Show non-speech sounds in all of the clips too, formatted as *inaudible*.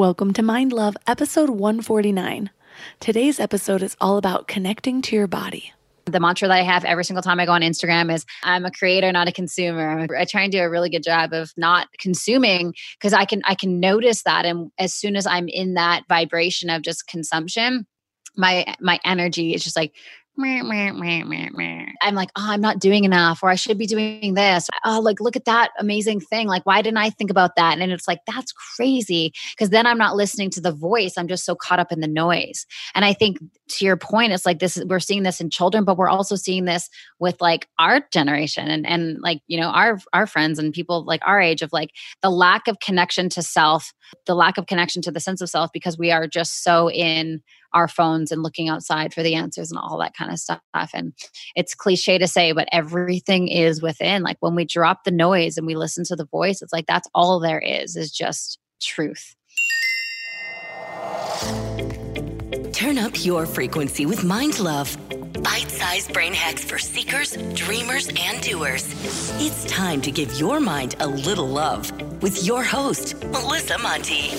Welcome to Mind Love, episode 149. Today's episode is all about connecting to your body. The mantra that I have every single time I go on Instagram is I'm a creator, not a consumer. I try and do a really good job of not consuming because I can I can notice that and as soon as I'm in that vibration of just consumption, my my energy is just like I'm like, oh, I'm not doing enough, or I should be doing this. Oh, like, look at that amazing thing. Like, why didn't I think about that? And it's like, that's crazy. Because then I'm not listening to the voice. I'm just so caught up in the noise. And I think to your point, it's like this, we're seeing this in children, but we're also seeing this with like our generation and, and like, you know, our, our friends and people like our age of like the lack of connection to self, the lack of connection to the sense of self, because we are just so in our phones and looking outside for the answers and all that kind of stuff. And it's cliche to say, but everything is within. Like when we drop the noise and we listen to the voice, it's like that's all there is, is just truth. Turn up your frequency with Mind Love. Bite sized brain hacks for seekers, dreamers, and doers. It's time to give your mind a little love with your host, Melissa Monte.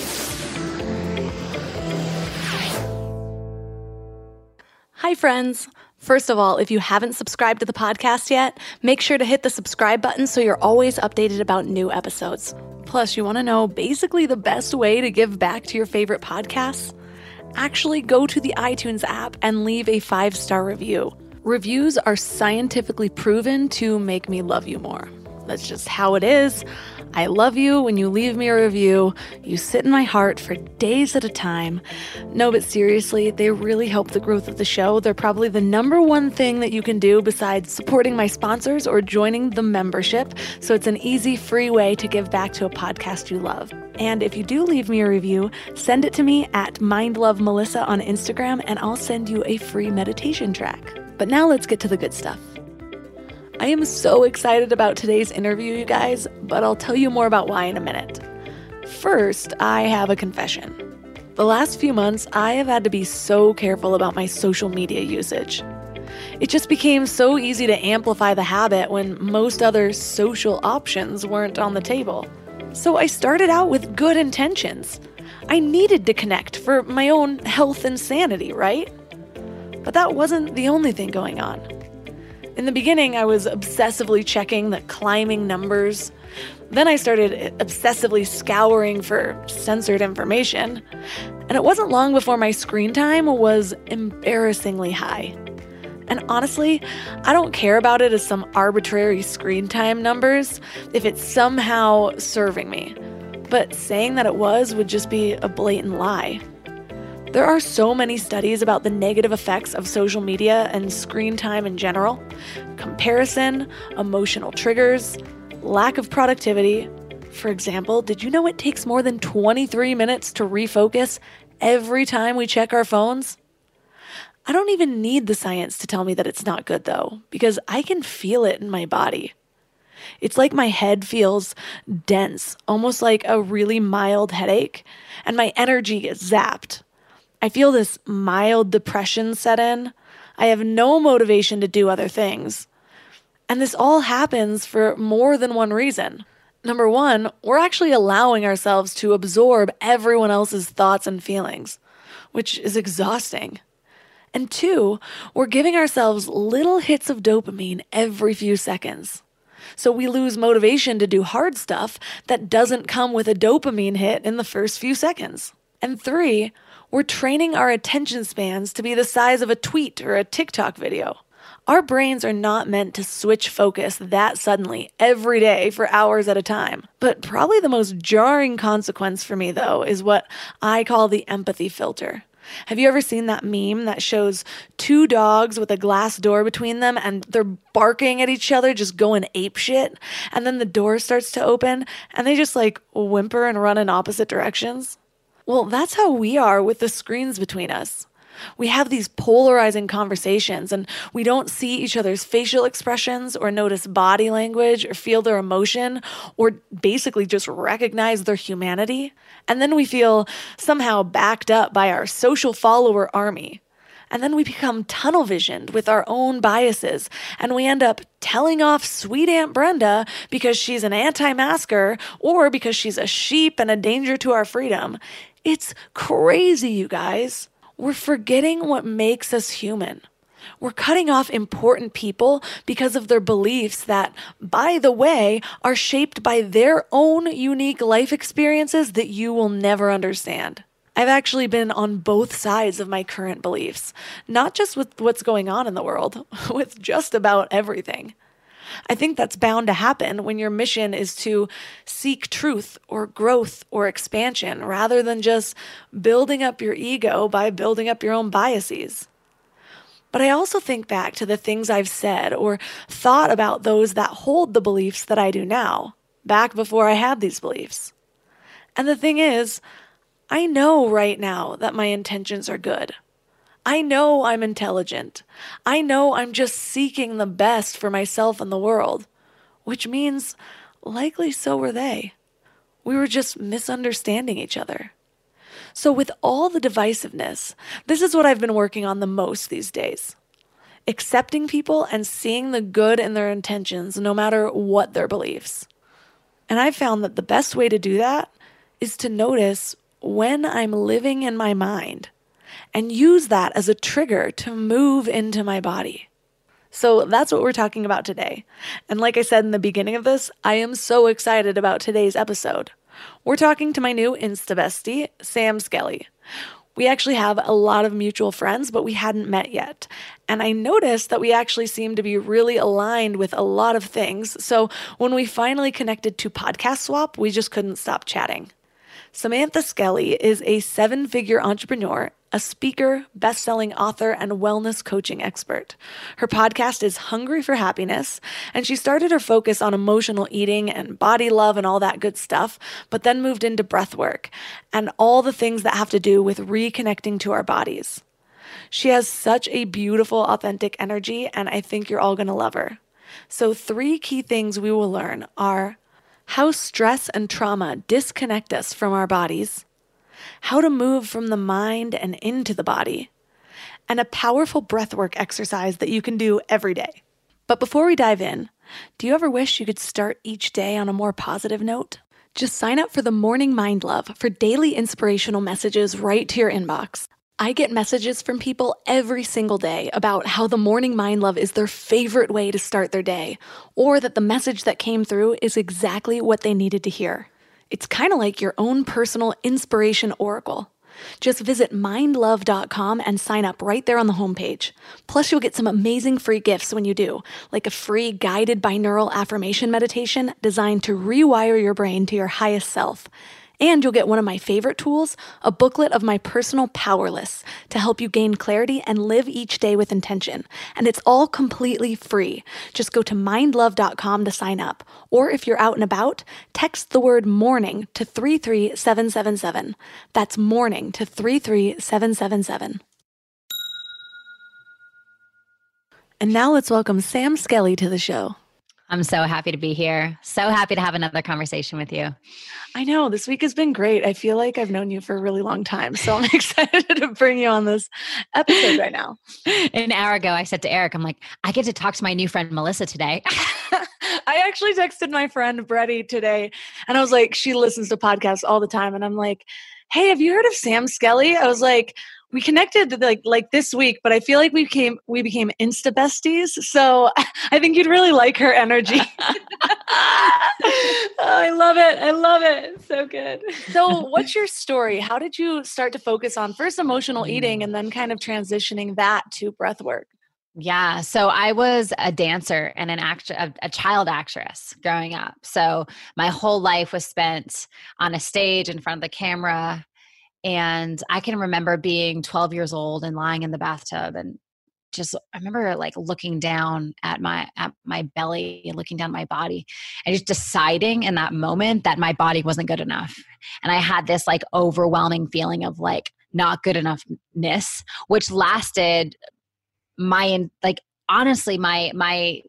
Hi, friends. First of all, if you haven't subscribed to the podcast yet, make sure to hit the subscribe button so you're always updated about new episodes. Plus, you want to know basically the best way to give back to your favorite podcasts? Actually, go to the iTunes app and leave a five star review. Reviews are scientifically proven to make me love you more. That's just how it is. I love you when you leave me a review. You sit in my heart for days at a time. No, but seriously, they really help the growth of the show. They're probably the number one thing that you can do besides supporting my sponsors or joining the membership. So it's an easy, free way to give back to a podcast you love. And if you do leave me a review, send it to me at MindLoveMelissa on Instagram and I'll send you a free meditation track. But now let's get to the good stuff. I am so excited about today's interview, you guys, but I'll tell you more about why in a minute. First, I have a confession. The last few months, I have had to be so careful about my social media usage. It just became so easy to amplify the habit when most other social options weren't on the table. So I started out with good intentions. I needed to connect for my own health and sanity, right? But that wasn't the only thing going on. In the beginning, I was obsessively checking the climbing numbers. Then I started obsessively scouring for censored information. And it wasn't long before my screen time was embarrassingly high. And honestly, I don't care about it as some arbitrary screen time numbers if it's somehow serving me. But saying that it was would just be a blatant lie. There are so many studies about the negative effects of social media and screen time in general comparison, emotional triggers, lack of productivity. For example, did you know it takes more than 23 minutes to refocus every time we check our phones? I don't even need the science to tell me that it's not good though, because I can feel it in my body. It's like my head feels dense, almost like a really mild headache, and my energy is zapped. I feel this mild depression set in. I have no motivation to do other things. And this all happens for more than one reason. Number one, we're actually allowing ourselves to absorb everyone else's thoughts and feelings, which is exhausting. And two, we're giving ourselves little hits of dopamine every few seconds. So we lose motivation to do hard stuff that doesn't come with a dopamine hit in the first few seconds. And three, we're training our attention spans to be the size of a tweet or a TikTok video. Our brains are not meant to switch focus that suddenly every day for hours at a time. But probably the most jarring consequence for me, though, is what I call the empathy filter. Have you ever seen that meme that shows two dogs with a glass door between them and they're barking at each other, just going ape shit? And then the door starts to open and they just like whimper and run in opposite directions? Well, that's how we are with the screens between us. We have these polarizing conversations and we don't see each other's facial expressions or notice body language or feel their emotion or basically just recognize their humanity. And then we feel somehow backed up by our social follower army. And then we become tunnel visioned with our own biases, and we end up telling off sweet Aunt Brenda because she's an anti masker or because she's a sheep and a danger to our freedom. It's crazy, you guys. We're forgetting what makes us human. We're cutting off important people because of their beliefs that, by the way, are shaped by their own unique life experiences that you will never understand. I've actually been on both sides of my current beliefs, not just with what's going on in the world, *laughs* with just about everything. I think that's bound to happen when your mission is to seek truth or growth or expansion rather than just building up your ego by building up your own biases. But I also think back to the things I've said or thought about those that hold the beliefs that I do now, back before I had these beliefs. And the thing is, I know right now that my intentions are good. I know I'm intelligent. I know I'm just seeking the best for myself and the world, which means likely so were they. We were just misunderstanding each other. So, with all the divisiveness, this is what I've been working on the most these days accepting people and seeing the good in their intentions, no matter what their beliefs. And I've found that the best way to do that is to notice when I'm living in my mind and use that as a trigger to move into my body. So that's what we're talking about today. And like I said in the beginning of this, I am so excited about today's episode. We're talking to my new Insta bestie, Sam Skelly. We actually have a lot of mutual friends, but we hadn't met yet. And I noticed that we actually seem to be really aligned with a lot of things. So when we finally connected to Podcast Swap, we just couldn't stop chatting. Samantha Skelly is a seven figure entrepreneur a speaker, best selling author, and wellness coaching expert. Her podcast is Hungry for Happiness, and she started her focus on emotional eating and body love and all that good stuff, but then moved into breath work and all the things that have to do with reconnecting to our bodies. She has such a beautiful, authentic energy, and I think you're all gonna love her. So, three key things we will learn are how stress and trauma disconnect us from our bodies how to move from the mind and into the body, and a powerful breathwork exercise that you can do every day. But before we dive in, do you ever wish you could start each day on a more positive note? Just sign up for the Morning Mind Love for daily inspirational messages right to your inbox. I get messages from people every single day about how the Morning Mind Love is their favorite way to start their day, or that the message that came through is exactly what they needed to hear. It's kind of like your own personal inspiration oracle. Just visit mindlove.com and sign up right there on the homepage. Plus, you'll get some amazing free gifts when you do, like a free guided binaural affirmation meditation designed to rewire your brain to your highest self. And you'll get one of my favorite tools, a booklet of my personal power lists to help you gain clarity and live each day with intention. And it's all completely free. Just go to mindlove.com to sign up. Or if you're out and about, text the word morning to 33777. That's morning to 33777. And now let's welcome Sam Skelly to the show. I'm so happy to be here. So happy to have another conversation with you. I know this week has been great. I feel like I've known you for a really long time. So I'm *laughs* excited to bring you on this episode right now. An hour ago, I said to Eric, I'm like, I get to talk to my new friend Melissa today. *laughs* I actually texted my friend Bretty today and I was like, she listens to podcasts all the time. And I'm like, hey, have you heard of Sam Skelly? I was like, we connected like like this week, but I feel like we became we became insta besties. So *laughs* I think you'd really like her energy. *laughs* oh, I love it. I love it. So good. So, what's your story? How did you start to focus on first emotional eating and then kind of transitioning that to breath work? Yeah. So I was a dancer and an actor, a, a, child actress growing up. So my whole life was spent on a stage in front of the camera, and I can remember being 12 years old and lying in the bathtub and just I remember like looking down at my at my belly and looking down my body and just deciding in that moment that my body wasn't good enough. And I had this like overwhelming feeling of like not good enoughness, which lasted my like honestly my my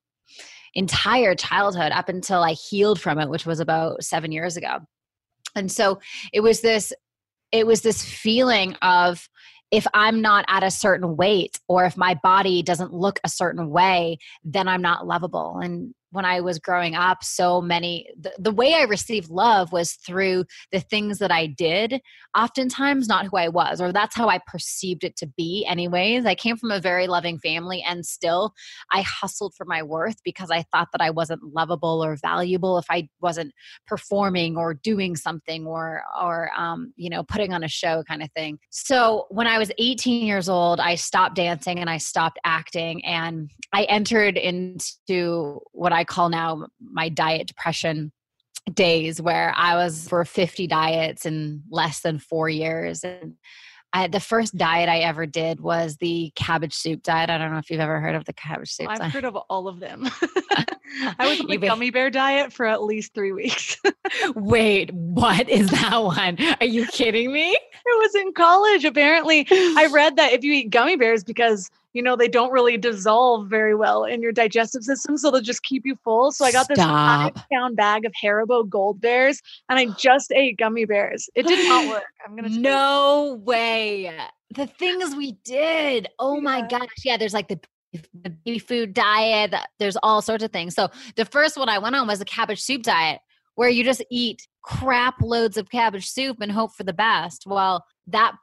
entire childhood up until I healed from it, which was about seven years ago. And so it was this it was this feeling of if I'm not at a certain weight or if my body doesn't look a certain way, then I'm not lovable. And when I was growing up, so many, the, the, way I received love was through the things that I did, oftentimes not who I was, or that's how I perceived it to be, anyways. I came from a very loving family, and still I hustled for my worth because I thought that I wasn't lovable or valuable if I wasn't performing or doing something or, or, um, you know, putting on a show kind of thing. So when I was 18 years old, I stopped dancing and I stopped acting, and I entered into what I I call now my diet depression days where I was for 50 diets in less than four years. And I, the first diet I ever did was the cabbage soup diet. I don't know if you've ever heard of the cabbage soup. I've diet. heard of all of them. *laughs* I was on the gummy bear diet for at least three weeks. *laughs* Wait, what is that one? Are you kidding me? It was in college. Apparently, I *laughs* read that if you eat gummy bears because you know, they don't really dissolve very well in your digestive system. So they'll just keep you full. So I got this five pound bag of Haribo gold bears and I just ate gummy bears. It did not work. *gasps* I'm going to No way. The things we did. Oh yeah. my gosh. Yeah. There's like the the baby food diet. There's all sorts of things. So the first one I went on was a cabbage soup diet where you just eat crap loads of cabbage soup and hope for the best. Well, that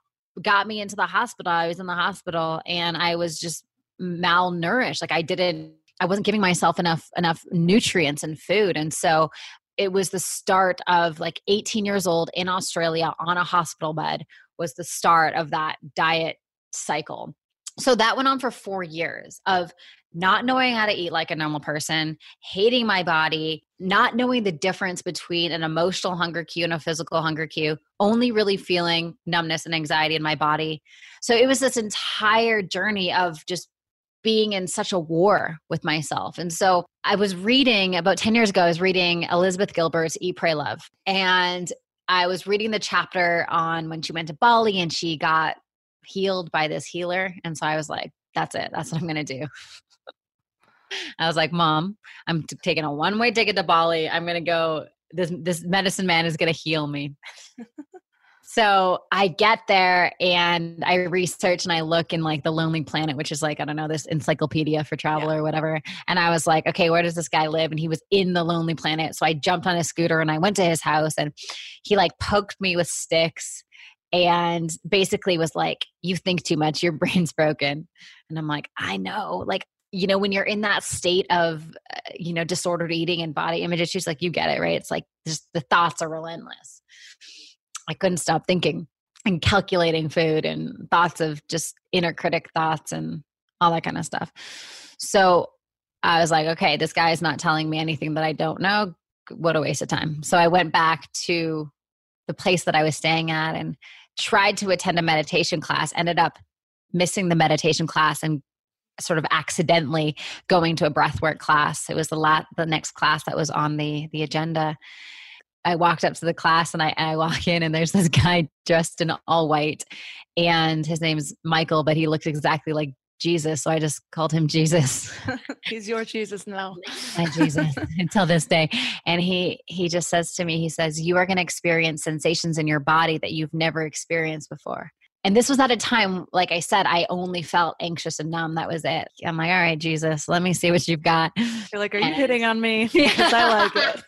got me into the hospital. I was in the hospital and I was just malnourished. Like I didn't I wasn't giving myself enough enough nutrients and food. And so it was the start of like 18 years old in Australia on a hospital bed was the start of that diet cycle. So that went on for 4 years of not knowing how to eat like a normal person, hating my body, not knowing the difference between an emotional hunger cue and a physical hunger cue, only really feeling numbness and anxiety in my body. So it was this entire journey of just being in such a war with myself. And so I was reading about 10 years ago, I was reading Elizabeth Gilbert's Eat, Pray, Love. And I was reading the chapter on when she went to Bali and she got healed by this healer. And so I was like, that's it. That's what I'm going to do. I was like, Mom, I'm t- taking a one way ticket to Bali. I'm going to go. This, this medicine man is going to heal me. so I get there and I research and I look in like the Lonely Planet, which is like, I don't know, this encyclopedia for travel yeah. or whatever. And I was like, okay, where does this guy live? And he was in the Lonely Planet. So I jumped on a scooter and I went to his house and he like poked me with sticks and basically was like, You think too much, your *laughs* brain's broken. And I'm like, I know. Like, you know, when you're in that state of, uh, you know, disordered eating and body image issues, like you get it, right? It's like just the thoughts are relentless. I couldn't stop thinking and calculating food and thoughts of just inner critic thoughts and all that kind of stuff. So I was like, okay, this guy is not telling me anything that I don't know. What a waste of time. So I went back to the place that I was staying at and tried to attend a meditation class, ended up missing the meditation class and sort of accidentally going to a breathwork class. It was the la- the next class that was on the the agenda. I walked up to the class and I, I walk in and there's this guy dressed in all white and his name's Michael, but he looks exactly like Jesus. So I just called him Jesus. *laughs* He's your Jesus now. *laughs* My Jesus until this day. And he he just says to me, he says, You are gonna experience sensations in your body that you've never experienced before and this was at a time like i said i only felt anxious and numb. That was it. I'm like all right jesus let me see what you've got. You're like are you hitting on me? *laughs* Because i like it.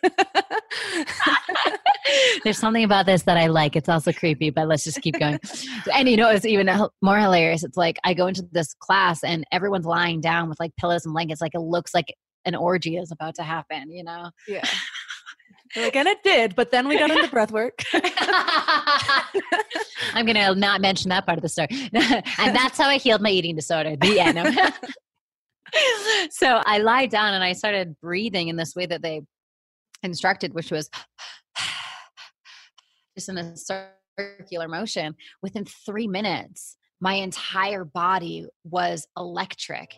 *laughs* There's something about this that i like. It's also creepy but let's just keep going. And you know it's even more hilarious. It's like i go into this class and everyone's lying down with like pillows and blankets like it looks like an orgy is about to happen you know? Yeah like, and it did, but then we got into breath work. *laughs* *laughs* I'm going to not mention that part of the story. *laughs* and that's how I healed my eating disorder. The end. so I lied down and I started breathing in this way that they instructed, which was *sighs* just in a circular motion. Within three minutes, my entire body was electric.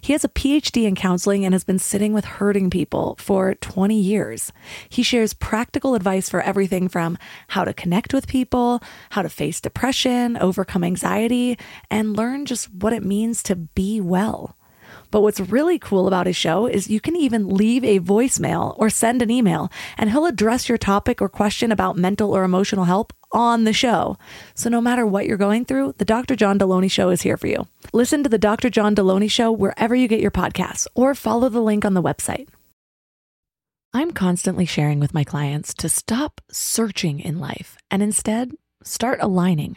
He has a PhD in counseling and has been sitting with hurting people for 20 years. He shares practical advice for everything from how to connect with people, how to face depression, overcome anxiety, and learn just what it means to be well. But what's really cool about his show is you can even leave a voicemail or send an email, and he'll address your topic or question about mental or emotional help on the show. So no matter what you're going through, the Dr. John Delony Show is here for you. Listen to the Dr. John Delony Show wherever you get your podcasts or follow the link on the website. I'm constantly sharing with my clients to stop searching in life and instead start aligning.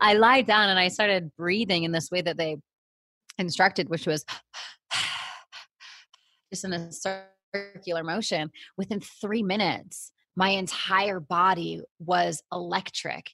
I lied down and I started breathing in this way that they instructed, which was *sighs* just in a circular motion. Within three minutes, my entire body was electric.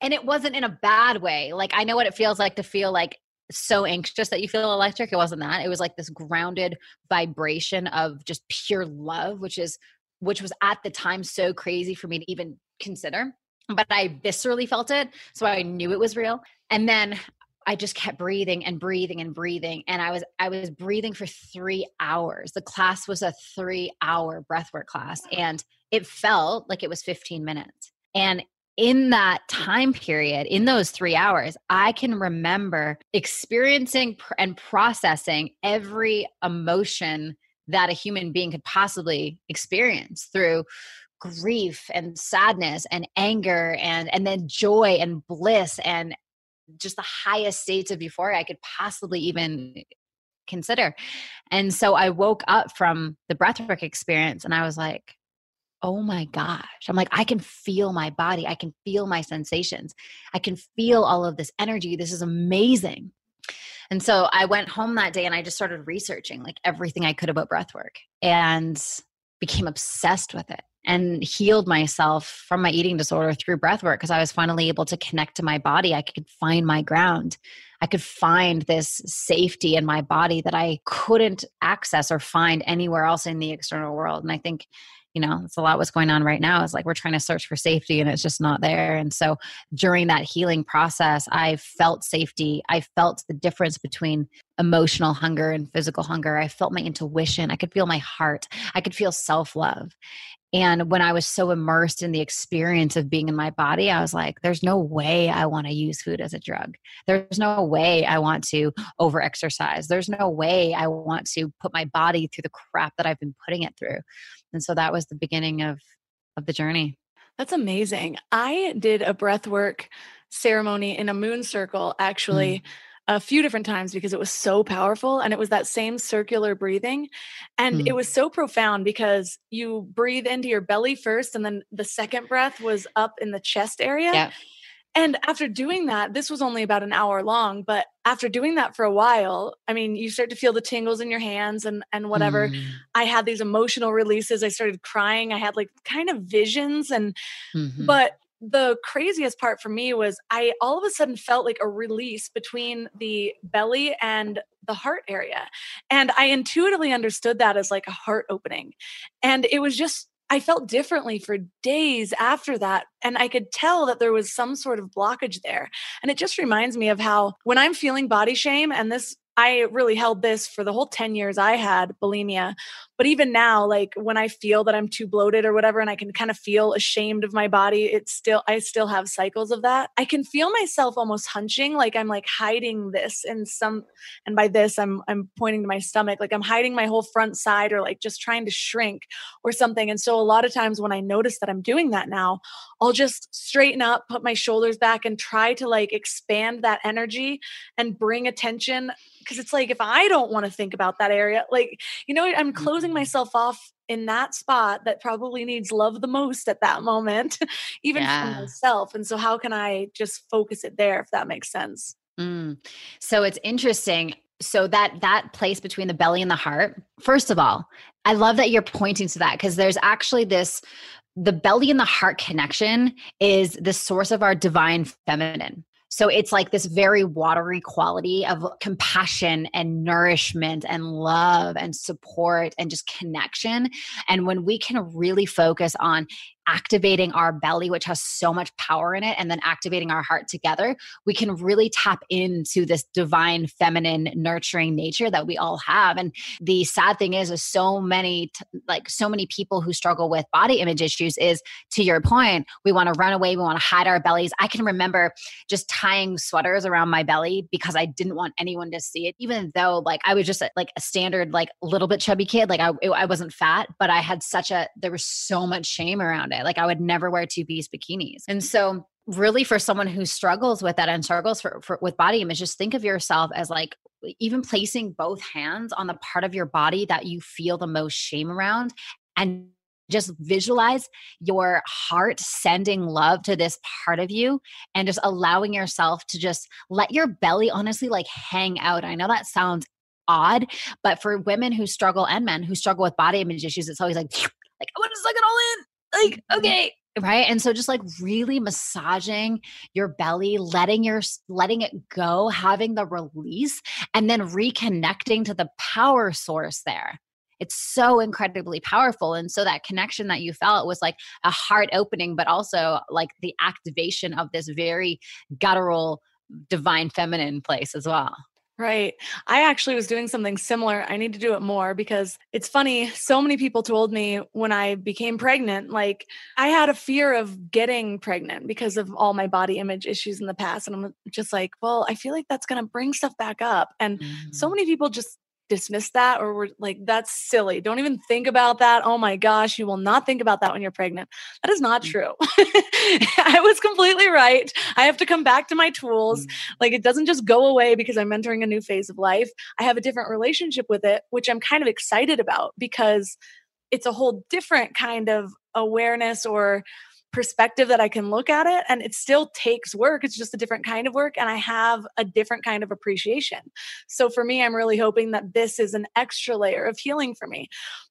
And it wasn't in a bad way. Like, I know what it feels like to feel like so anxious that you feel electric. It wasn't that. It was like this grounded vibration of just pure love, which is, which was at the time so crazy for me to even consider but I viscerally felt it. So I knew it was real. And then I just kept breathing and breathing and breathing. And I was I was breathing for three hours. The class was a three hour breathwork class. And it felt like it was 15 minutes. And in that time period, in those three hours, I can remember experiencing and processing every emotion that a human being could possibly experience through grief and sadness and anger and and then joy and bliss and just the highest states of euphoria I could possibly even consider. And so I woke up from the breathwork experience and I was like, oh my gosh. I'm like, I can feel my body. I can feel my sensations. I can feel all of this energy. This is amazing. And so I went home that day and I just started researching like everything I could about breathwork and became obsessed with it and healed myself from my eating disorder through breath work because I was finally able to connect to my body. I could find my ground. I could find this safety in my body that I couldn't access or find anywhere else in the external world. And I think, you know, it's a lot what's going on right now is like we're trying to search for safety and it's just not there. And so during that healing process, I felt safety. I felt the difference between emotional hunger and physical hunger. I felt my intuition. I could feel my heart. I could feel self love. And when I was so immersed in the experience of being in my body, I was like, there's no way I want to use food as a drug. There's no way I want to over exercise. There's no way I want to put my body through the crap that I've been putting it through. And so that was the beginning of of the journey. That's amazing. I did a breath work ceremony in a moon circle actually. Mm a few different times because it was so powerful and it was that same circular breathing and mm. it was so profound because you breathe into your belly first and then the second breath was up in the chest area yeah. and after doing that this was only about an hour long but after doing that for a while i mean you start to feel the tingles in your hands and and whatever mm. i had these emotional releases i started crying i had like kind of visions and mm-hmm. but the craziest part for me was I all of a sudden felt like a release between the belly and the heart area. And I intuitively understood that as like a heart opening. And it was just, I felt differently for days after that. And I could tell that there was some sort of blockage there. And it just reminds me of how when I'm feeling body shame, and this I really held this for the whole 10 years I had bulimia. But even now, like when I feel that I'm too bloated or whatever, and I can kind of feel ashamed of my body, it's still, I still have cycles of that. I can feel myself almost hunching, like I'm like hiding this in some, and by this, I'm, I'm pointing to my stomach, like I'm hiding my whole front side or like just trying to shrink or something. And so a lot of times when I notice that I'm doing that now, I'll just straighten up, put my shoulders back, and try to like expand that energy and bring attention because it's like if I don't want to think about that area, like, you know, I'm mm-hmm. closing mm-hmm. myself off in that spot that probably needs love the most at that moment, *laughs* even yeah. for myself. And so, how can I just focus it there if that makes sense? Mm. So, it's interesting. So, that that place between the belly and the heart, first of all, I love that you're pointing to that because there's actually this the belly and the heart connection is the source of our divine feminine. So it's like this very watery quality of compassion and nourishment and love and support and just connection. And when we can really focus on activating our belly, which has so much power in it, and then activating our heart together, we can really tap into this divine, feminine, nurturing nature that we all have. And the sad thing is, is so many, like so many people who struggle with body image issues is to your point, we want to run away, we want to hide our bellies. I can remember just tying sweaters around my belly because I didn't want anyone to see it, even though like I was just like a standard, like little bit chubby kid. Like I, I wasn't fat, but I had such a, there was so much shame around it Like I would never wear two piece bikinis. And so really for someone who struggles with that and struggles for, for, with body image just think of yourself as like even placing both hands on the part of your body that you feel the most shame around and just visualize your heart sending love to this part of you and just allowing yourself to just let your belly honestly like hang out. I know that sounds odd, but for women who struggle and men who struggle with body image issues, it's always like, like I want to suck it all in like okay. Right? And so just like really massaging your belly letting your letting it go having the release and then reconnecting to the power source there. It's so incredibly powerful and so that connection that you felt was like a heart opening but also like the activation of this very guttural divine feminine place as well Right. I actually was doing something similar. I need to do it more because it's funny. So many people told me when I became pregnant, like I had a fear of getting pregnant because of all my body image issues in the past. And I'm just like, well, I feel like that's going to bring stuff back up. And mm-hmm. so many people just dismiss that or we're like that's silly. Don't even think about that. Oh my gosh you will not think about that when you're pregnant. That is not mm. true. *laughs* I was completely right. I have to come back to my tools. Mm. like it doesn't just go away because i'm entering a new phase of life. I have a different relationship with it which i'm kind of excited about because it's a whole different kind of awareness or perspective that I can look at it. And it still takes work. It's just a different kind of work. And I have a different kind of appreciation. So for me, I'm really hoping that this is an extra layer of healing for me.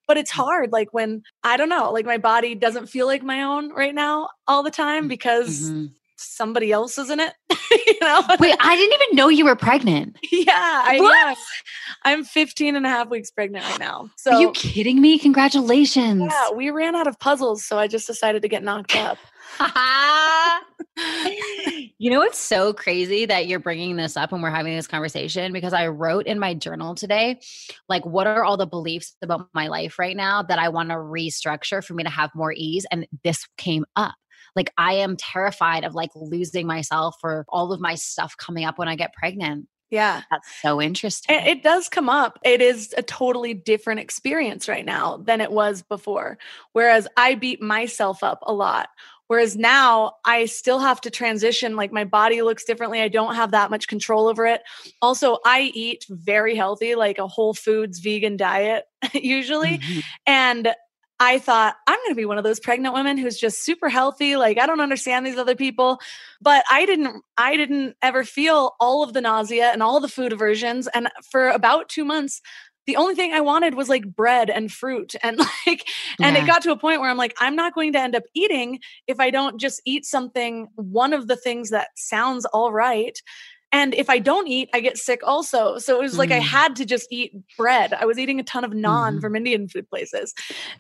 But it's mm. hard, like when I don't know, like my body doesn't feel like my own right now all the time mm, because mm-hmm somebody else is in it. *laughs* you know? Wait, I didn't even know you were pregnant. *laughs* Yeah, I what? I'm 15 and a half weeks pregnant right now. So Are you kidding me? Congratulations. Yeah, we ran out of puzzles, so I just decided to get knocked up. *laughs* You know, it's so crazy that you're bringing this up and we're having this conversation because I wrote in my journal today, like, what are all the beliefs about my life right now that I want to restructure for me to have more ease? And this came up. Like, I am terrified of like losing myself or all of my stuff coming up when I get pregnant. Yeah. That's so interesting. It, does come up. It is a totally different experience right now than it was before. Whereas I beat myself up a lot Whereas now I still have to transition. Like my body looks differently. I don't have that much control over it. Also, I eat very healthy, like a whole foods vegan diet *laughs* usually. Mm-hmm. And I thought I'm going to be one of those pregnant women who's just super healthy. Like I don't understand these other people, but I didn't I didn't ever feel all of the nausea and all the food aversions and for about 2 months the only thing I wanted was like bread and fruit and *laughs* like and yeah. it got to a point where I'm like I'm not going to end up eating if I don't just eat something one of the things that sounds all right and if I don't eat, I get sick also. So it was like I mm. had to just eat bread. I was eating a ton of naan mm. from Indian food places.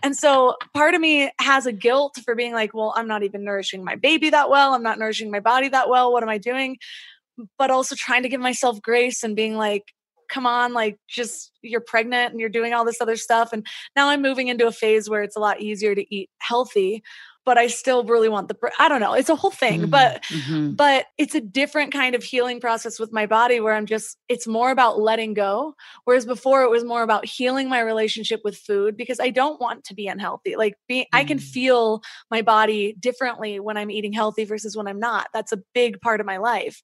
And so part of me has a guilt for being like, well, I'm not even nourishing my baby that well. I'm not nourishing my body that well. What am I doing? But also trying to give myself grace and being like, come on, like just you're pregnant and you're doing all this other stuff. And now I'm moving into a phase where it's a lot easier to eat healthy, but I still really want the, I don't know, it's a whole thing, mm-hmm. but, mm-hmm. but it's a different kind of healing process with my body where I'm just, it's more about letting go. Whereas before it was more about healing my relationship with food because I don't want to be unhealthy. Like being, mm-hmm. I can mm. feel my body differently when I'm eating healthy versus when I'm not. That's a big part of my life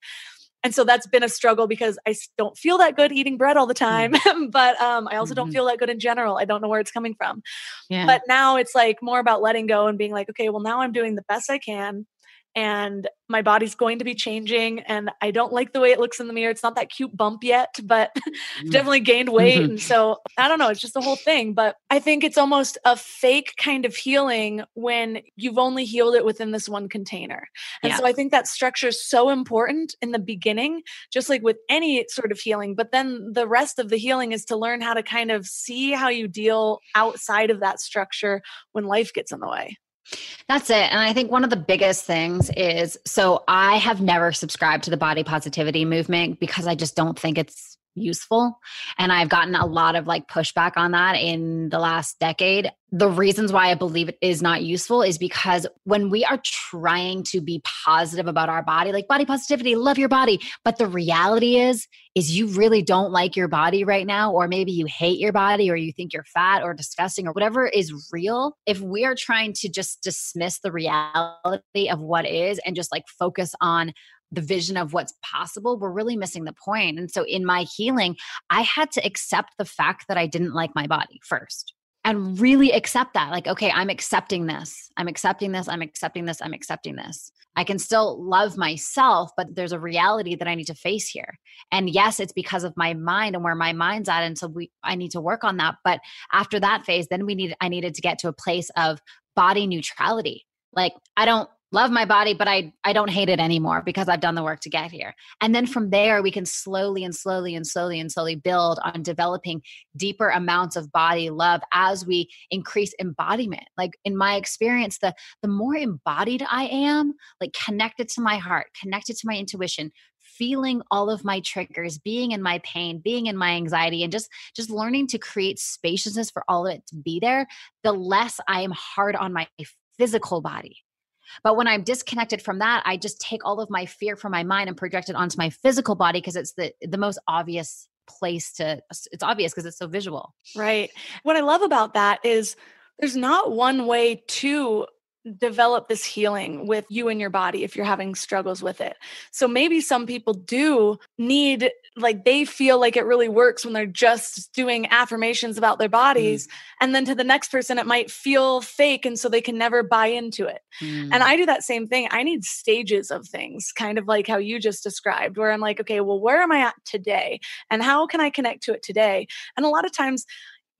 and so that's been a struggle because I don't feel that good eating bread all the time, mm. *laughs* but um, I also mm-hmm. don't feel that good in general. I don't know where it's coming from. Yeah. But now it's like more about letting go and being like, okay, well, now I'm doing the best I can and my body's going to be changing and i don't like the way it looks in the mirror it's not that cute bump yet *laughs* but mm. definitely gained weight and *laughs* so i don't know it's just the whole thing but i think it's almost a fake kind of healing when you've only healed it within this one container and yeah. so i think that structure is so important in the beginning just like with any sort of healing but then the rest of the healing is to learn how to kind of see how you deal outside of that structure when life gets in the way that's it. And I think one of the biggest things is so I have never subscribed to the body positivity movement because I just don't think it's useful. And I've gotten a lot of like pushback on that in the last decade. The reasons why I believe it is not useful is because when we are trying to be positive about our body, like body positivity, love your body, but the reality is is you really don't like your body right now or maybe you hate your body or you think you're fat or disgusting or whatever is real. If we are trying to just dismiss the reality of what is and just like focus on the vision of what's possible, we're really missing the point. And so in my healing, I had to accept the fact that I didn't like my body first and really accept that. Like, okay, I'm accepting this. I'm accepting this. I'm accepting this. I'm accepting this. I can still love myself, but there's a reality that I need to face here. And yes, it's because of my mind and where my mind's at. And so we I need to work on that. But after that phase, then we need I needed to get to a place of body neutrality. Like I don't love my body but i i don't hate it anymore because i've done the work to get here. And then from there we can slowly and slowly and slowly and slowly build on developing deeper amounts of body love as we increase embodiment. Like in my experience the the more embodied i am like connected to my heart connected to my intuition feeling all of my triggers being in my pain being in my anxiety and just just learning to create spaciousness for all of it to be there the less i am hard on my physical body but when I'm disconnected from that, I just take all of my fear from my mind and project it onto my physical body because it's the the most obvious place to it's obvious because it's so visual. Right. What I love about that is there's not one way to develop this healing with you and your body if you're having struggles with it. So maybe some people do need like they feel like it really works when they're just doing affirmations about their mm. bodies mm. and then to the next person it might feel fake and so they can never buy into it. Mm. And I do that same thing. I need stages of things, kind of like how you just described where I'm like, okay, well where am I at today and how can I connect to it today? And a lot of times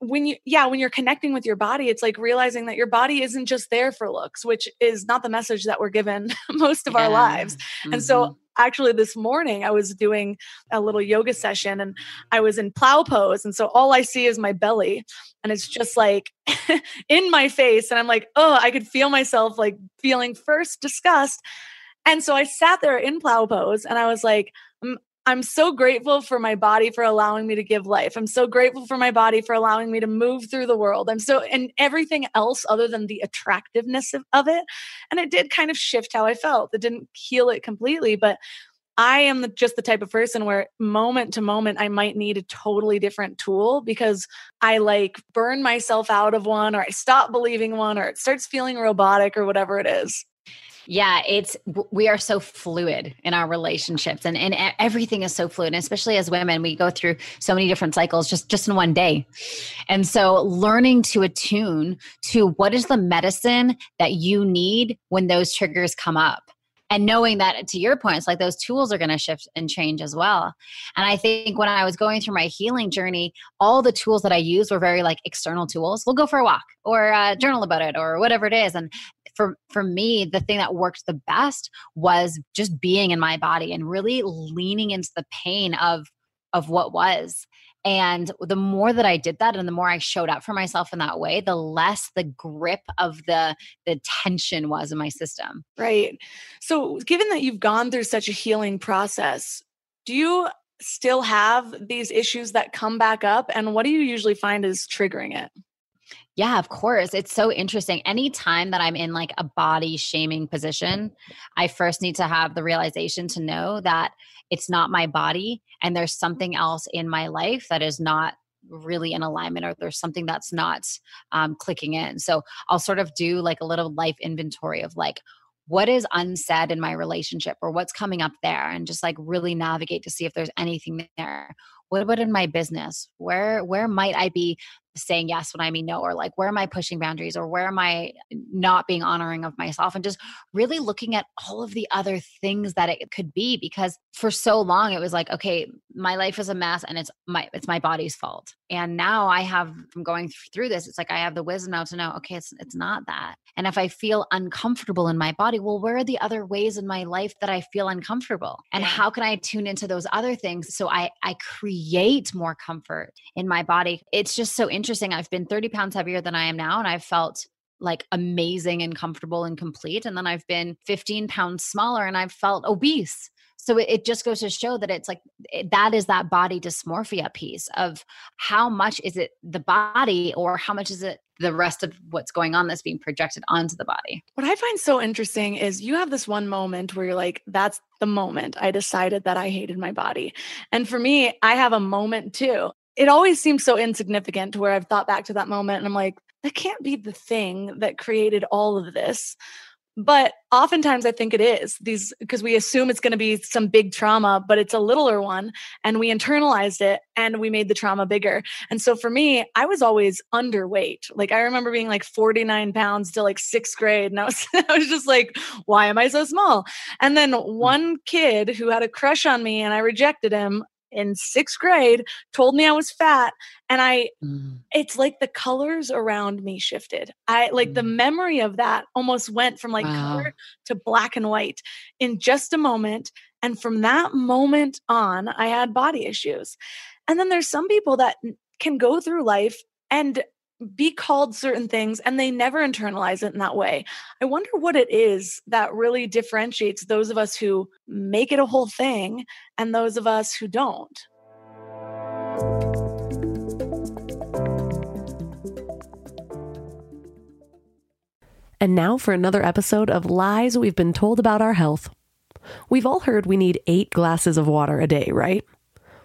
when you yeah when you're connecting with your body it's like realizing that your body isn't just there for looks which is not the message that we're given *laughs* most of yeah. our lives mm-hmm. and so mm-hmm. actually this morning i was doing a little yoga session and i was in plow pose and so all i see is my belly and it's just like *laughs* in my face and i'm like oh i could feel myself like feeling first disgust And so I sat there in plow pose and I was like, I'm, so grateful for my body for allowing me to give life. I'm so grateful for my body for allowing me to move through the world. I'm so, and everything else other than the attractiveness of, of it. And it did kind of shift how I felt. It didn't heal it completely, but I am the, just the type of person where moment to moment I might need a totally different tool because I like burn myself out of one or I stop believing one or it starts feeling robotic or whatever it is. Yeah, it's we are so fluid in our relationships and, and everything is so fluid, and especially as women, we go through so many different cycles just just in one day. And so learning to attune to what is the medicine that you need when those triggers come up and knowing that to your point it's like those tools are going to shift and change as well and i think when i was going through my healing journey all the tools that i used were very like external tools we'll go for a walk or uh, journal about it or whatever it is and for for me the thing that worked the best was just being in my body and really leaning into the pain of of what was and the more that I did that and the more I showed up for myself in that way, the less the grip of the the tension was in my system. Right. So given that you've gone through such a healing process, do you still have these issues that come back up and what do you usually find is triggering it? Yeah, of course. It's so interesting. Anytime that I'm in like a body shaming position, I first need to have the realization to know that it's not my body and there's something else in my life that is not really in alignment or there's something that's not um, clicking in. So I'll sort of do like a little life inventory of like, what is unsaid in my relationship or what's coming up there and just like really navigate to see if there's anything there what about in my business where where might i be saying yes when I mean no, or like where am I pushing boundaries, or where am I not being honoring of myself, and just really looking at all of the other things that it could be. Because for so long it was like, okay, my life is a mess, and it's my it's my body's fault. And now I have from going through this, it's like I have the wisdom now to know, okay, it's it's not that. And if I feel uncomfortable in my body, well, where are the other ways in my life that I feel uncomfortable, and how can I tune into those other things so I I create more comfort in my body? It's just so interesting interesting. I've been 30 pounds heavier than I am now, and I've felt like amazing and comfortable and complete. And then I've been 15 pounds smaller and I've felt obese. So it, it just goes to show that it's like it, that is that body dysmorphia piece of how much is it the body or how much is it the rest of what's going on that's being projected onto the body. What I find so interesting is you have this one moment where you're like, that's the moment I decided that I hated my body. And for me, I have a moment too it always seems so insignificant to where I've thought back to that moment and I'm like, that can't be the thing that created all of this. But oftentimes I think it is these because we assume it's going to be some big trauma, but it's a littler one and we internalized it and we made the trauma bigger. And so for me, I was always underweight. Like I remember being like 49 pounds to like sixth grade. And I was, *laughs* I was just like, why am I so small? And then hmm. one kid who had a crush on me and I rejected him in sixth grade told me I was fat. And I, mm. it's like the colors around me shifted. I like mm. the memory of that almost went from like wow. color to black and white in just a moment. And from that moment on, I had body issues. And then there's some people that can go through life and be called certain things and they never internalize it in that way. I wonder what it is that really differentiates those of us who make it a whole thing and those of us who don't. And now for another episode of Lies We've Been Told About Our Health. We've all heard we need eight glasses of water a day, right?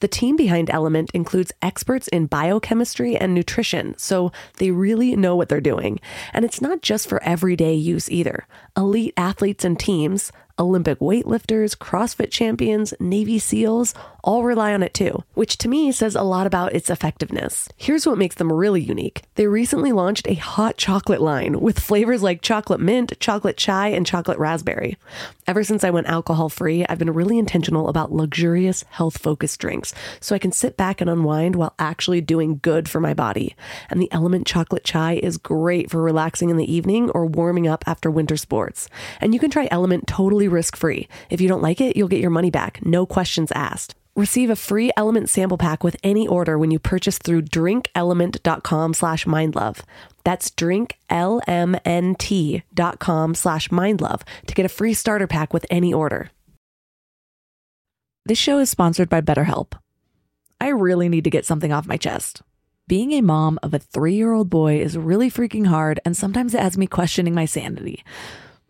The team behind Element includes experts in biochemistry and nutrition, so they really know what they're doing. And it's not just for everyday use either. Elite athletes and teams, Olympic weightlifters, CrossFit champions, Navy SEALs all rely on it too, which to me says a lot about its effectiveness. Here's what makes them really unique. They recently launched a hot chocolate line with flavors like chocolate mint, chocolate chai, and chocolate raspberry. Ever since I went alcohol free, I've been really intentional about luxurious, health focused drinks so I can sit back and unwind while actually doing good for my body. And the Element Chocolate Chai is great for relaxing in the evening or warming up after winter sports. And you can try Element totally risk free. If you don't like it, you'll get your money back, no questions asked. Receive a free Element sample pack with any order when you purchase through drinklmnt.com slash mindlove. That's drinklmnt.com slash mindlove to get a free starter pack with any order. This show is sponsored by BetterHelp. I really need to get something off my chest. Being a mom of a three year old boy is really freaking hard, and sometimes it has me questioning my sanity.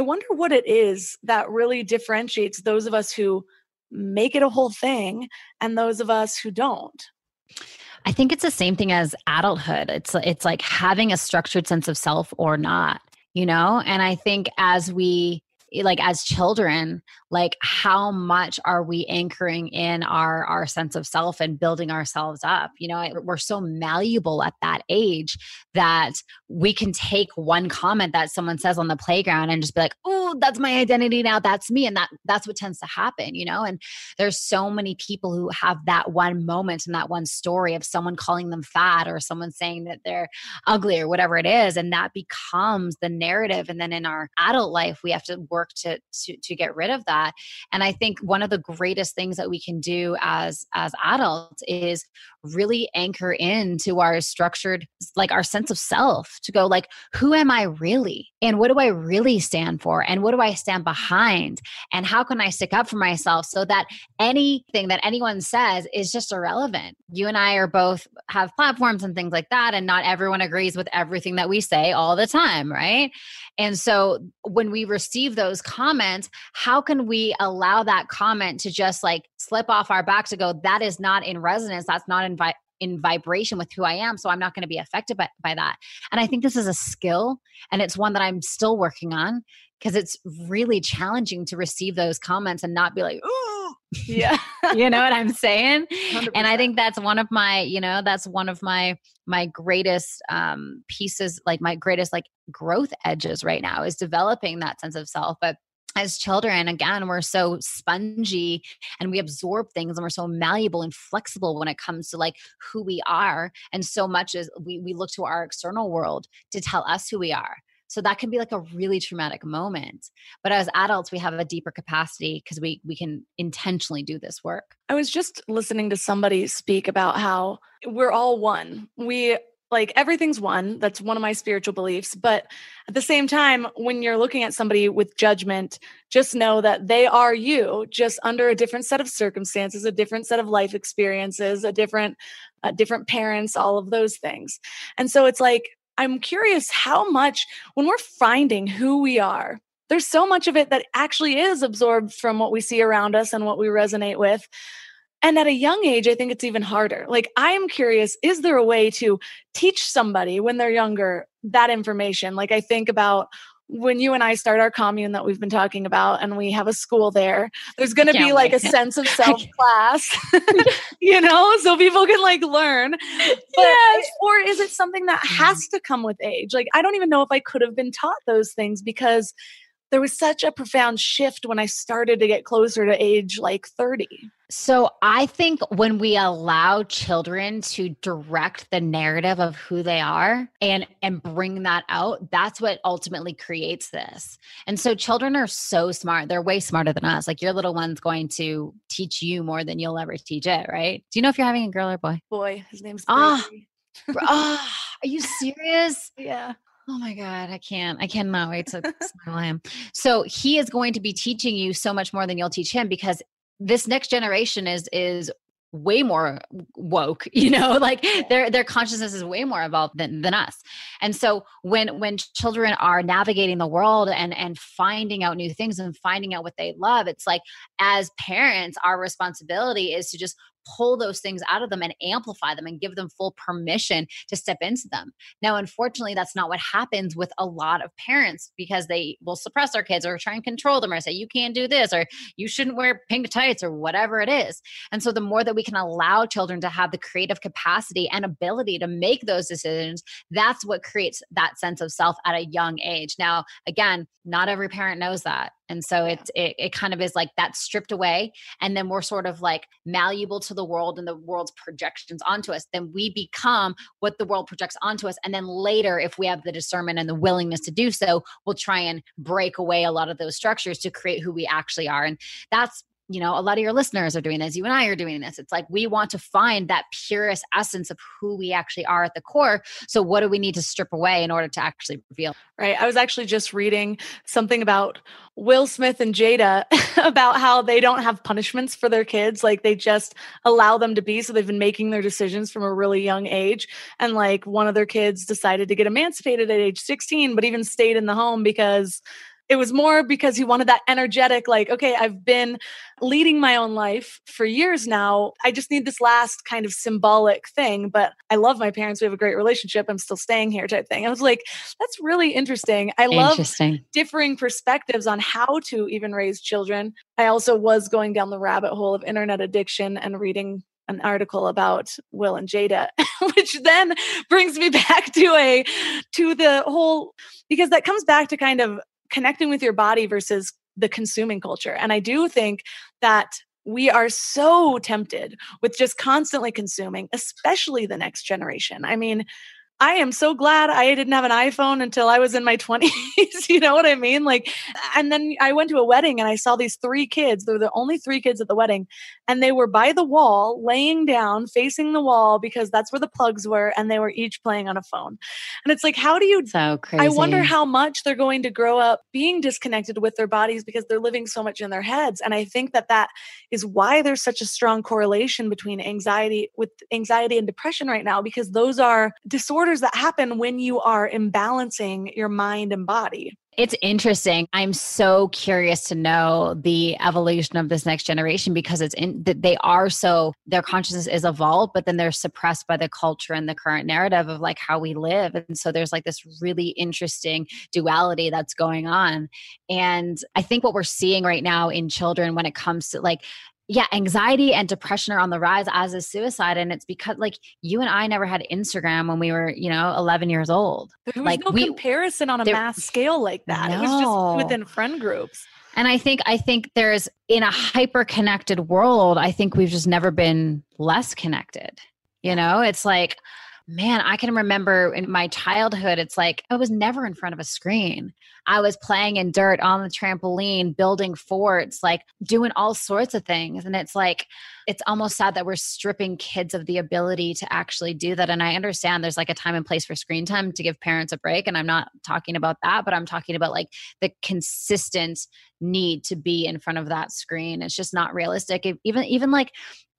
I wonder what it is that really differentiates those of us who make it a whole thing and those of us who don't. I think it's the same thing as adulthood. It's it's like having a structured sense of self or not, you know? And I think as we Eh, like as children like how much are we anchoring in our our sense of self and building ourselves up? You know we're so malleable at that age that we can take one comment that someone says on the playground and just be like oh that's my identity now that's me and that that's what tends to happen you know? And there's so many people who have that one moment and that one story of someone calling them fat or someone saying that they're ugly or whatever it is and that becomes the narrative and then in our adult life we have to work to to, to get rid of that. And i think one of the greatest things that we can do as as adults is really anchor into our structured like our sense of self to go like who am i really? And what do i really stand for? And what do i stand behind? And how can i stick up for myself so that anything that anyone says is just irrelevant? You and i are both have platforms and things like that and not everyone agrees with everything that we say all the time right? And so when we receive those comments how can we allow that comment to just like slip off our back to go that is not in resonance that's not in vi- in vibration with who I am. So I'm not going to be affected by, by that. And I think this is a skill and it's one that I'm still working on because it's really challenging to receive those comments and not be like, oh, yeah. *laughs* you know what I'm saying? 100%. And I think that's one of my, you know, that's one of my my greatest um pieces, like my greatest like growth edges right now is developing that sense of self. But as children again we're so spongy and we absorb things and we're so malleable and flexible when it comes to like who we are and so much as we, we look to our external world to tell us who we are so that can be like a really traumatic moment but as adults we have a deeper capacity because we we can intentionally do this work. I was just listening to somebody speak about how we're all one. We like everything's one. That's one of my spiritual beliefs but at the same time when you're looking at somebody with judgment just know that they are you just under a different set of circumstances a different set of life experiences a different uh, different parents all of those things. And so it's like i'm curious how much when we're finding who we are there's so much of it that actually is absorbed from what we see around us and what we resonate with and at a young age, I think it's even harder. Like, I am curious is there a way to teach somebody when they're younger that information? Like, I think about when you and I start our commune that we've been talking about and we have a school there, there's going to be like a sense of *laughs* self class, *laughs* you know, so people can like learn. But, yes. Or is it something that has to come with age? Like, I don't even know if I could have been taught those things because there was such a profound shift when I started to get closer to age like 30. So I think when we allow children to direct the narrative of who they are and and bring that out, that's what ultimately creates this. And so children are so smart. They're way smarter than us. Like your little one's going to teach you more than you'll ever teach it, right? Do you know if you're having a girl or boy? Boy, his name's Ah. Ah, are you serious? *laughs* yeah. Oh my God, I can't. I cannot wait to smile him. So he is going to be teaching you so much more than you'll teach him because this next generation is is way more woke *laughs* you know like their their consciousness is way more evolved than, than us. And so when when children are navigating the world and and finding out new things and finding out what they love it's like as parents our responsibility is to just pull those things out of them and amplify them and give them full permission to step into them. Now, unfortunately, that's not what happens with a lot of parents because they will suppress their kids or try and control them or say, you can't do this or you shouldn't wear pink tights or whatever it is. And so, the more that we can allow children to have the creative capacity and ability to make those decisions, that's what creates that sense of self at a young age. Now, again, not every parent knows that and so yeah. it, it it kind of is like that stripped away and then we're sort of like malleable to the world and the world's projections onto us then we become what the world projects onto us and then later if we have the discernment and the willingness to do so we'll try and break away a lot of those structures to create who we actually are and that's you know, a lot of your listeners are doing this. You and I are doing this. It's like we want to find that purest essence of who we actually are at the core. So, what do we need to strip away in order to actually reveal? Right. I was actually just reading something about Will Smith and Jada *laughs* about how they don't have punishments for their kids. Like they just allow them to be. So, they've been making their decisions from a really young age. And like one of their kids decided to get emancipated at age 16, but even stayed in the home because it was more because he wanted that energetic, like, okay, I've been leading my own life for years now. I just need this last kind of symbolic thing. But I love my parents. We have a great relationship. I'm still staying here, type thing. I was like, that's really interesting. I love differing perspectives on how to even raise children. I also was going down the rabbit hole of internet addiction and reading an article about Will and Jada, *laughs* which then brings me *laughs* back to a to the whole because that comes back to kind of connecting with your body versus the consuming culture. And I do think that we are so tempted with just constantly consuming, especially the next generation. I mean, I am so glad I didn't have an iPhone until I was in my *laughs* 20s. you know what I mean? Like, and then I went to a wedding and I saw these three kids. They were the only three kids at the wedding. And they were by the wall, laying down, facing the wall because that's where the plugs were. And they were each playing on a phone. And it's like, how do you? So crazy. I wonder how much they're going to grow up being disconnected with their bodies because they're living so much in their heads. And I think that that is why there's such a strong correlation between anxiety with anxiety and depression right now because those are disorders disorders that happen when you are imbalancing your mind and body. It's interesting. I'm so curious to know the evolution of this next generation because it's in that they are so their consciousness is evolved, but then they're suppressed by the culture and the current narrative of like how we live. And so there's like this really interesting duality that's going on. And I think what we're seeing right now in children when it comes to like yeah, anxiety and depression are on the rise as is suicide. And it's because like you and I never had Instagram when we were, you know, 11 years old. There was like no we, comparison on a there, mass scale like that. No. It was just within friend groups. And I think I think there's in a hyper connected world, I think we've just never been less connected. You know, it's like man, I can remember in my childhood, it's like I was never in front of a screen. I was playing in dirt on the trampoline, building forts, like doing all sorts of things. And it's like, it's almost sad that we're stripping kids of the ability to actually do that. And I understand there's like a time and place for screen time to give parents a break. And I'm not talking about that, but I'm talking about like the consistent need to be in front of that screen. It's just not realistic. Even, even like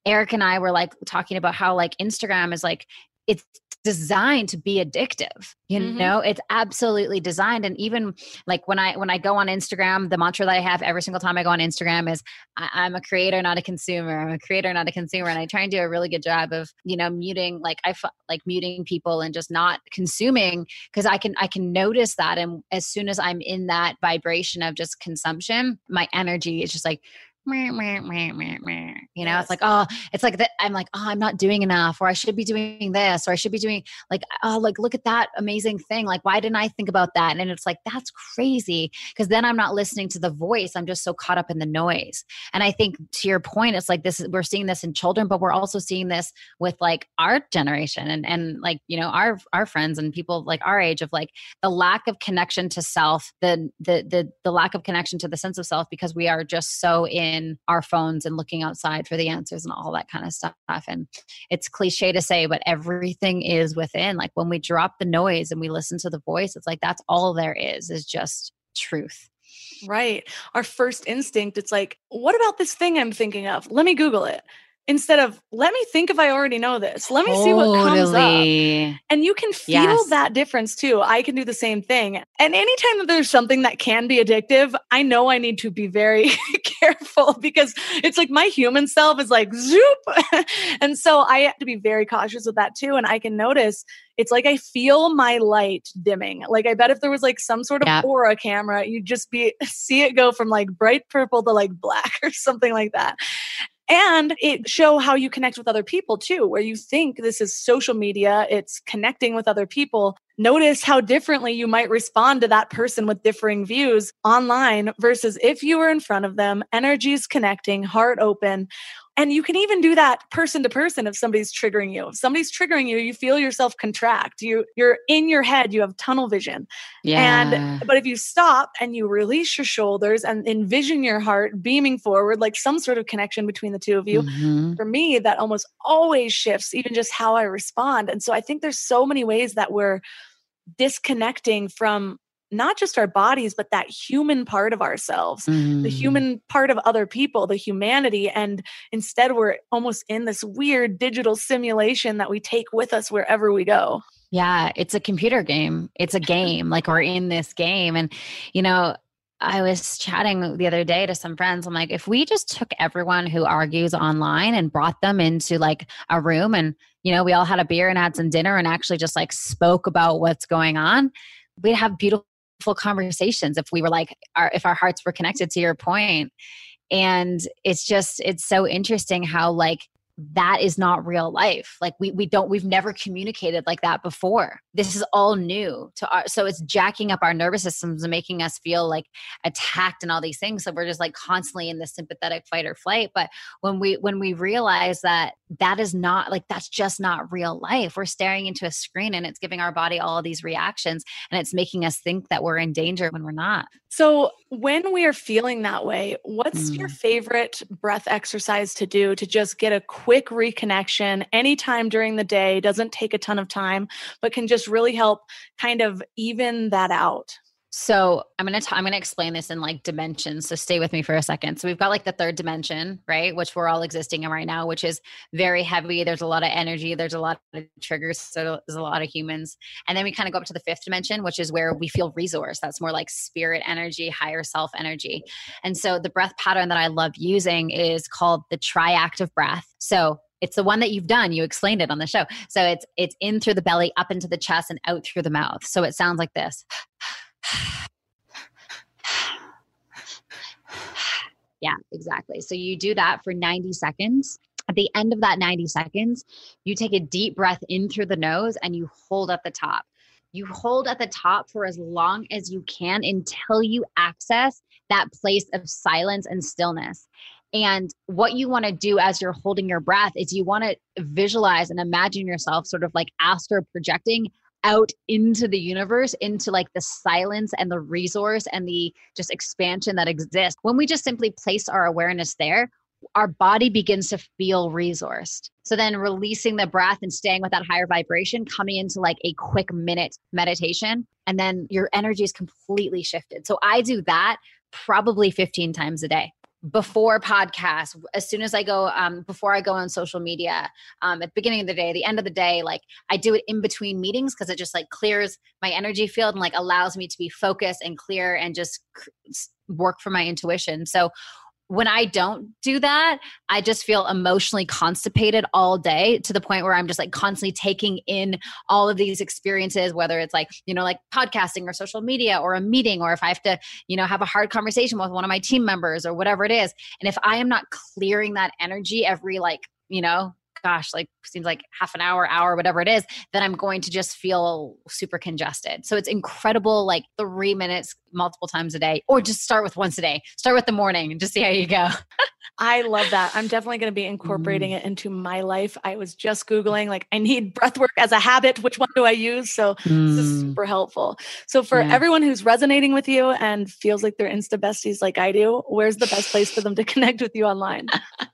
Eric and I were like talking about how like Instagram is like it's designed to be addictive you mm-hmm. know? It's absolutely designed and even like when i when i go on instagram the mantra that i have every single time i go on instagram is I, am a creator not a consumer. I'm a creator not a consumer. And i try and do a really good job of you know muting like i like muting people and just not consuming because i can i can notice that and as soon as i'm in that vibration of just consumption my energy is just like meh, meh, meh, meh, meh. you know, yes. it's like, oh, it's like that. I'm like, oh, I'm not doing enough, or I should be doing this, or I should be doing like, oh, like, look at that amazing thing. Like, why didn't I think about that? And it's like, that's crazy. Cause then I'm not listening to the voice. I'm just so caught up in the noise. And I think to your point, it's like this, we're seeing this in children, but we're also seeing this with like our generation and, and like, you know, our, our friends and people like our age of like the lack of connection to self, the, the, the, the lack of connection to the sense of self because we are just so in in our phones and looking outside for the answers and all that kind of stuff. And it's cliche to say, but everything is within. Like when we drop the noise and we listen to the voice, it's like that's all there is, is just truth. Right. Our first instinct, it's like, what about this thing I'm thinking of? Let me Google it instead of let me think if I already know this. Let me see what comes up. And you can feel yes. that difference too. I can do the same thing. And anytime that there's something that can be addictive, I know I need to be very *laughs* careful because it's like my human self is like zoop. *laughs* and so I have to be very cautious with that too. And I can notice it's like I feel my light dimming. Like I bet if there was like some sort of yep. aura camera, you'd just be *laughs* see it go from like bright purple to like black or something like that and it show how you connect with other people too where you think this is social media it's connecting with other people. Notice how differently you might respond to that person with differing views online versus if you were in front of them energies connecting heart open and you can even do that person to person if somebody's triggering you. If somebody's triggering you, you feel yourself contract. You you're in your head, you have tunnel vision. Yeah. And but if you stop and you release your shoulders and envision your heart beaming forward, like some sort of connection between the two of you, mm-hmm. for me, that almost always shifts even just how I respond. And so I think there's so many ways that we're disconnecting from not just our bodies, but that human part of ourselves, mm. the human part of other people, the humanity. And instead, we're almost in this weird digital simulation that we take with us wherever we go. Yeah, it's a computer game. It's a game. like we're in this game. And, you know, I was chatting the other day to some friends. I'm like, if we just took everyone who argues online and brought them into like a room and, you know, we all had a beer and had some dinner and actually just like spoke about what's going on, we'd have beautiful conversations if we were like our if our hearts were connected to your point. And it's just it's so interesting how like that is not real life. Like we we don't we've never communicated like that before. This is all new to our so it's jacking up our nervous systems and making us feel like attacked and all these things. So we're just like constantly in this sympathetic fight or flight. But when we when we realize that that is not like that's just not real life we're staring into a screen and it's giving our body all these reactions and it's making us think that we're in danger when we're not. So when we are feeling that way what's mm. your favorite breath exercise to do to just get a quick reconnection anytime during the day doesn't take a ton of time but can just really help kind of even that out so I'm gonna t- I'm gonna explain this in like dimensions. So stay with me for a second. So we've got like the third dimension, right, which we're all existing in right now, which is very heavy. There's a lot of energy. There's a lot of triggers. So there's a lot of humans, and then we kind of go up to the fifth dimension, which is where we feel resource. That's more like spirit energy, higher self energy. And so the breath pattern that I love using is called the triactive breath. So it's the one that you've done you explained it on the show so it's it's in through the belly up into the chest and out through the mouth so it sounds like this *sighs* yeah, exactly. So you do that for 90 seconds. At the end of that 90 seconds, you take a deep breath in through the nose and you hold at the top. You hold at the top for as long as you can until you access that place of silence and stillness. And what you want to do as you're holding your breath is you want to visualize and imagine yourself sort of like astral projecting out into the universe, into like the silence and the resource and the just expansion that exists. When we just simply place our awareness there, our body begins to feel resourced. So then releasing the breath and staying with that higher vibration, coming into like a quick minute meditation, and then your energy is completely shifted. So I do that probably 15 times a day before podcasts as soon as i go um, before i go on social media um, at the beginning of the day the end of the day like i do it in between meetings because it just like clears my energy field and like allows me to be focused and clear and just work for my intuition. So when I don't do that, I just feel emotionally constipated all day to the point where I'm just like constantly taking in all of these experiences, whether it's like, you know, like podcasting or social media or a meeting, or if I have to, you know, have a hard conversation with one of my team members or whatever it is. And if I am not clearing that energy every like, you know, gosh, like seems like half an hour, hour, whatever it is, then I'm going to just feel super congested. So it's incredible, like three minutes multiple times a day, or just start with once a day. Start with the morning and just see how you go. *laughs* I love that. I'm definitely going to be incorporating mm. it into my life. I was just Googling, like, I need breath work as a habit. Which one do I use? So mm. this is mm. super helpful. So, for yeah. everyone who's resonating with you and feels like they're Insta besties like I do, where's the best place for them to *laughs* connect with you online? *laughs*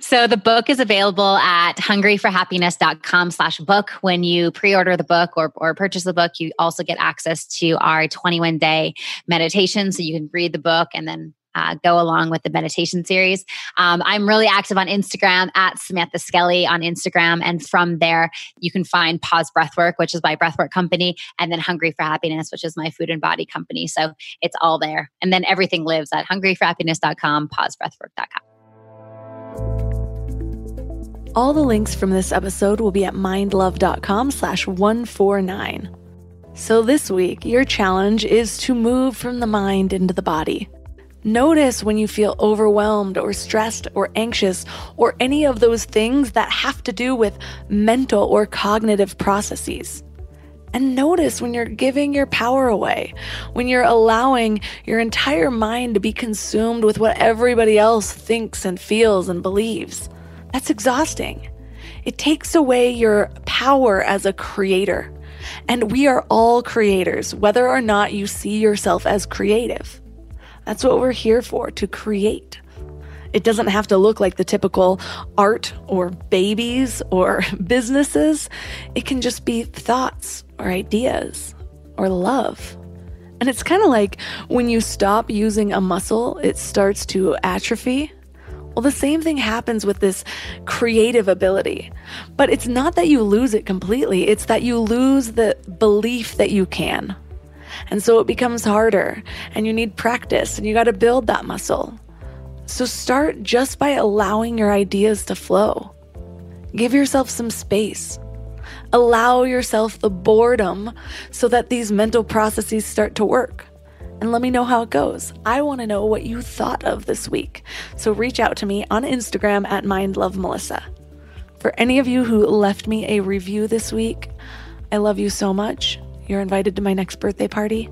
so the book is available at hungryforhappiness.com slash book. When you pre-order the book or, or purchase the book, you also get access to our 21 day meditation. So you can read the book and then uh, go along with the meditation series. Um, I'm really active on Instagram at Samantha Skelly on Instagram. And from there, you can find Pause Breathwork, which is my breathwork company, and then Hungry for Happiness, which is my food and body company. So it's all there. And then everything lives at hungryforhappiness.com, pausebreathwork.com. All the links from this episode will be at mindlove.com slash 149. So this week, your challenge is to move from the mind into the body. Notice when you feel overwhelmed or stressed or anxious or any of those things that have to do with mental or cognitive processes. And notice when you're giving your power away, when you're allowing your entire mind to be consumed with what everybody else thinks and feels and believes. That's exhausting. It takes away your power as a creator. And we are all creators, whether or not you see yourself as creative. That's what we're here for, to create. It doesn't have to look like the typical art or babies or *laughs* businesses. It can just be thoughts or ideas or love. And it's kind of like when you stop using a muscle, it starts to atrophy well, the same thing happens with this creative ability. But it's not that you lose it completely, it's that you lose the belief that you can. And so it becomes harder, and you need practice, and you got to build that muscle. So start just by allowing your ideas to flow. Give yourself some space. Allow yourself the boredom so that these mental processes start to work and let me know how it goes. I want to know what you thought of this week. So reach out to me on Instagram at MindLoveMelissa. For any of you who left me a review this week, I love you so much. You're invited to my next birthday party.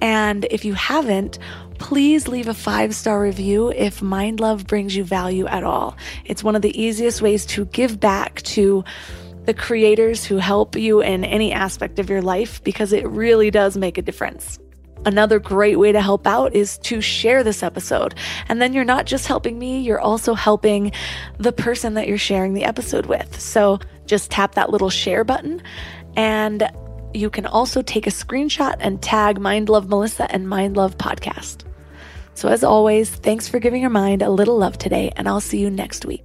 And if you haven't, please leave a five star review if Mind Love brings you value at all. It's one of the easiest ways to give back to the creators who help you in any aspect of your life because it really does make a difference. Another great way to help out is to share this episode. And then you're not just helping me, you're also helping the person that you're sharing the episode with. So just tap that little share button and you can also take a screenshot and tag Mind Love Melissa and Mind Love Podcast. So, as always, thanks for giving your mind a little love today, and I'll see you next week.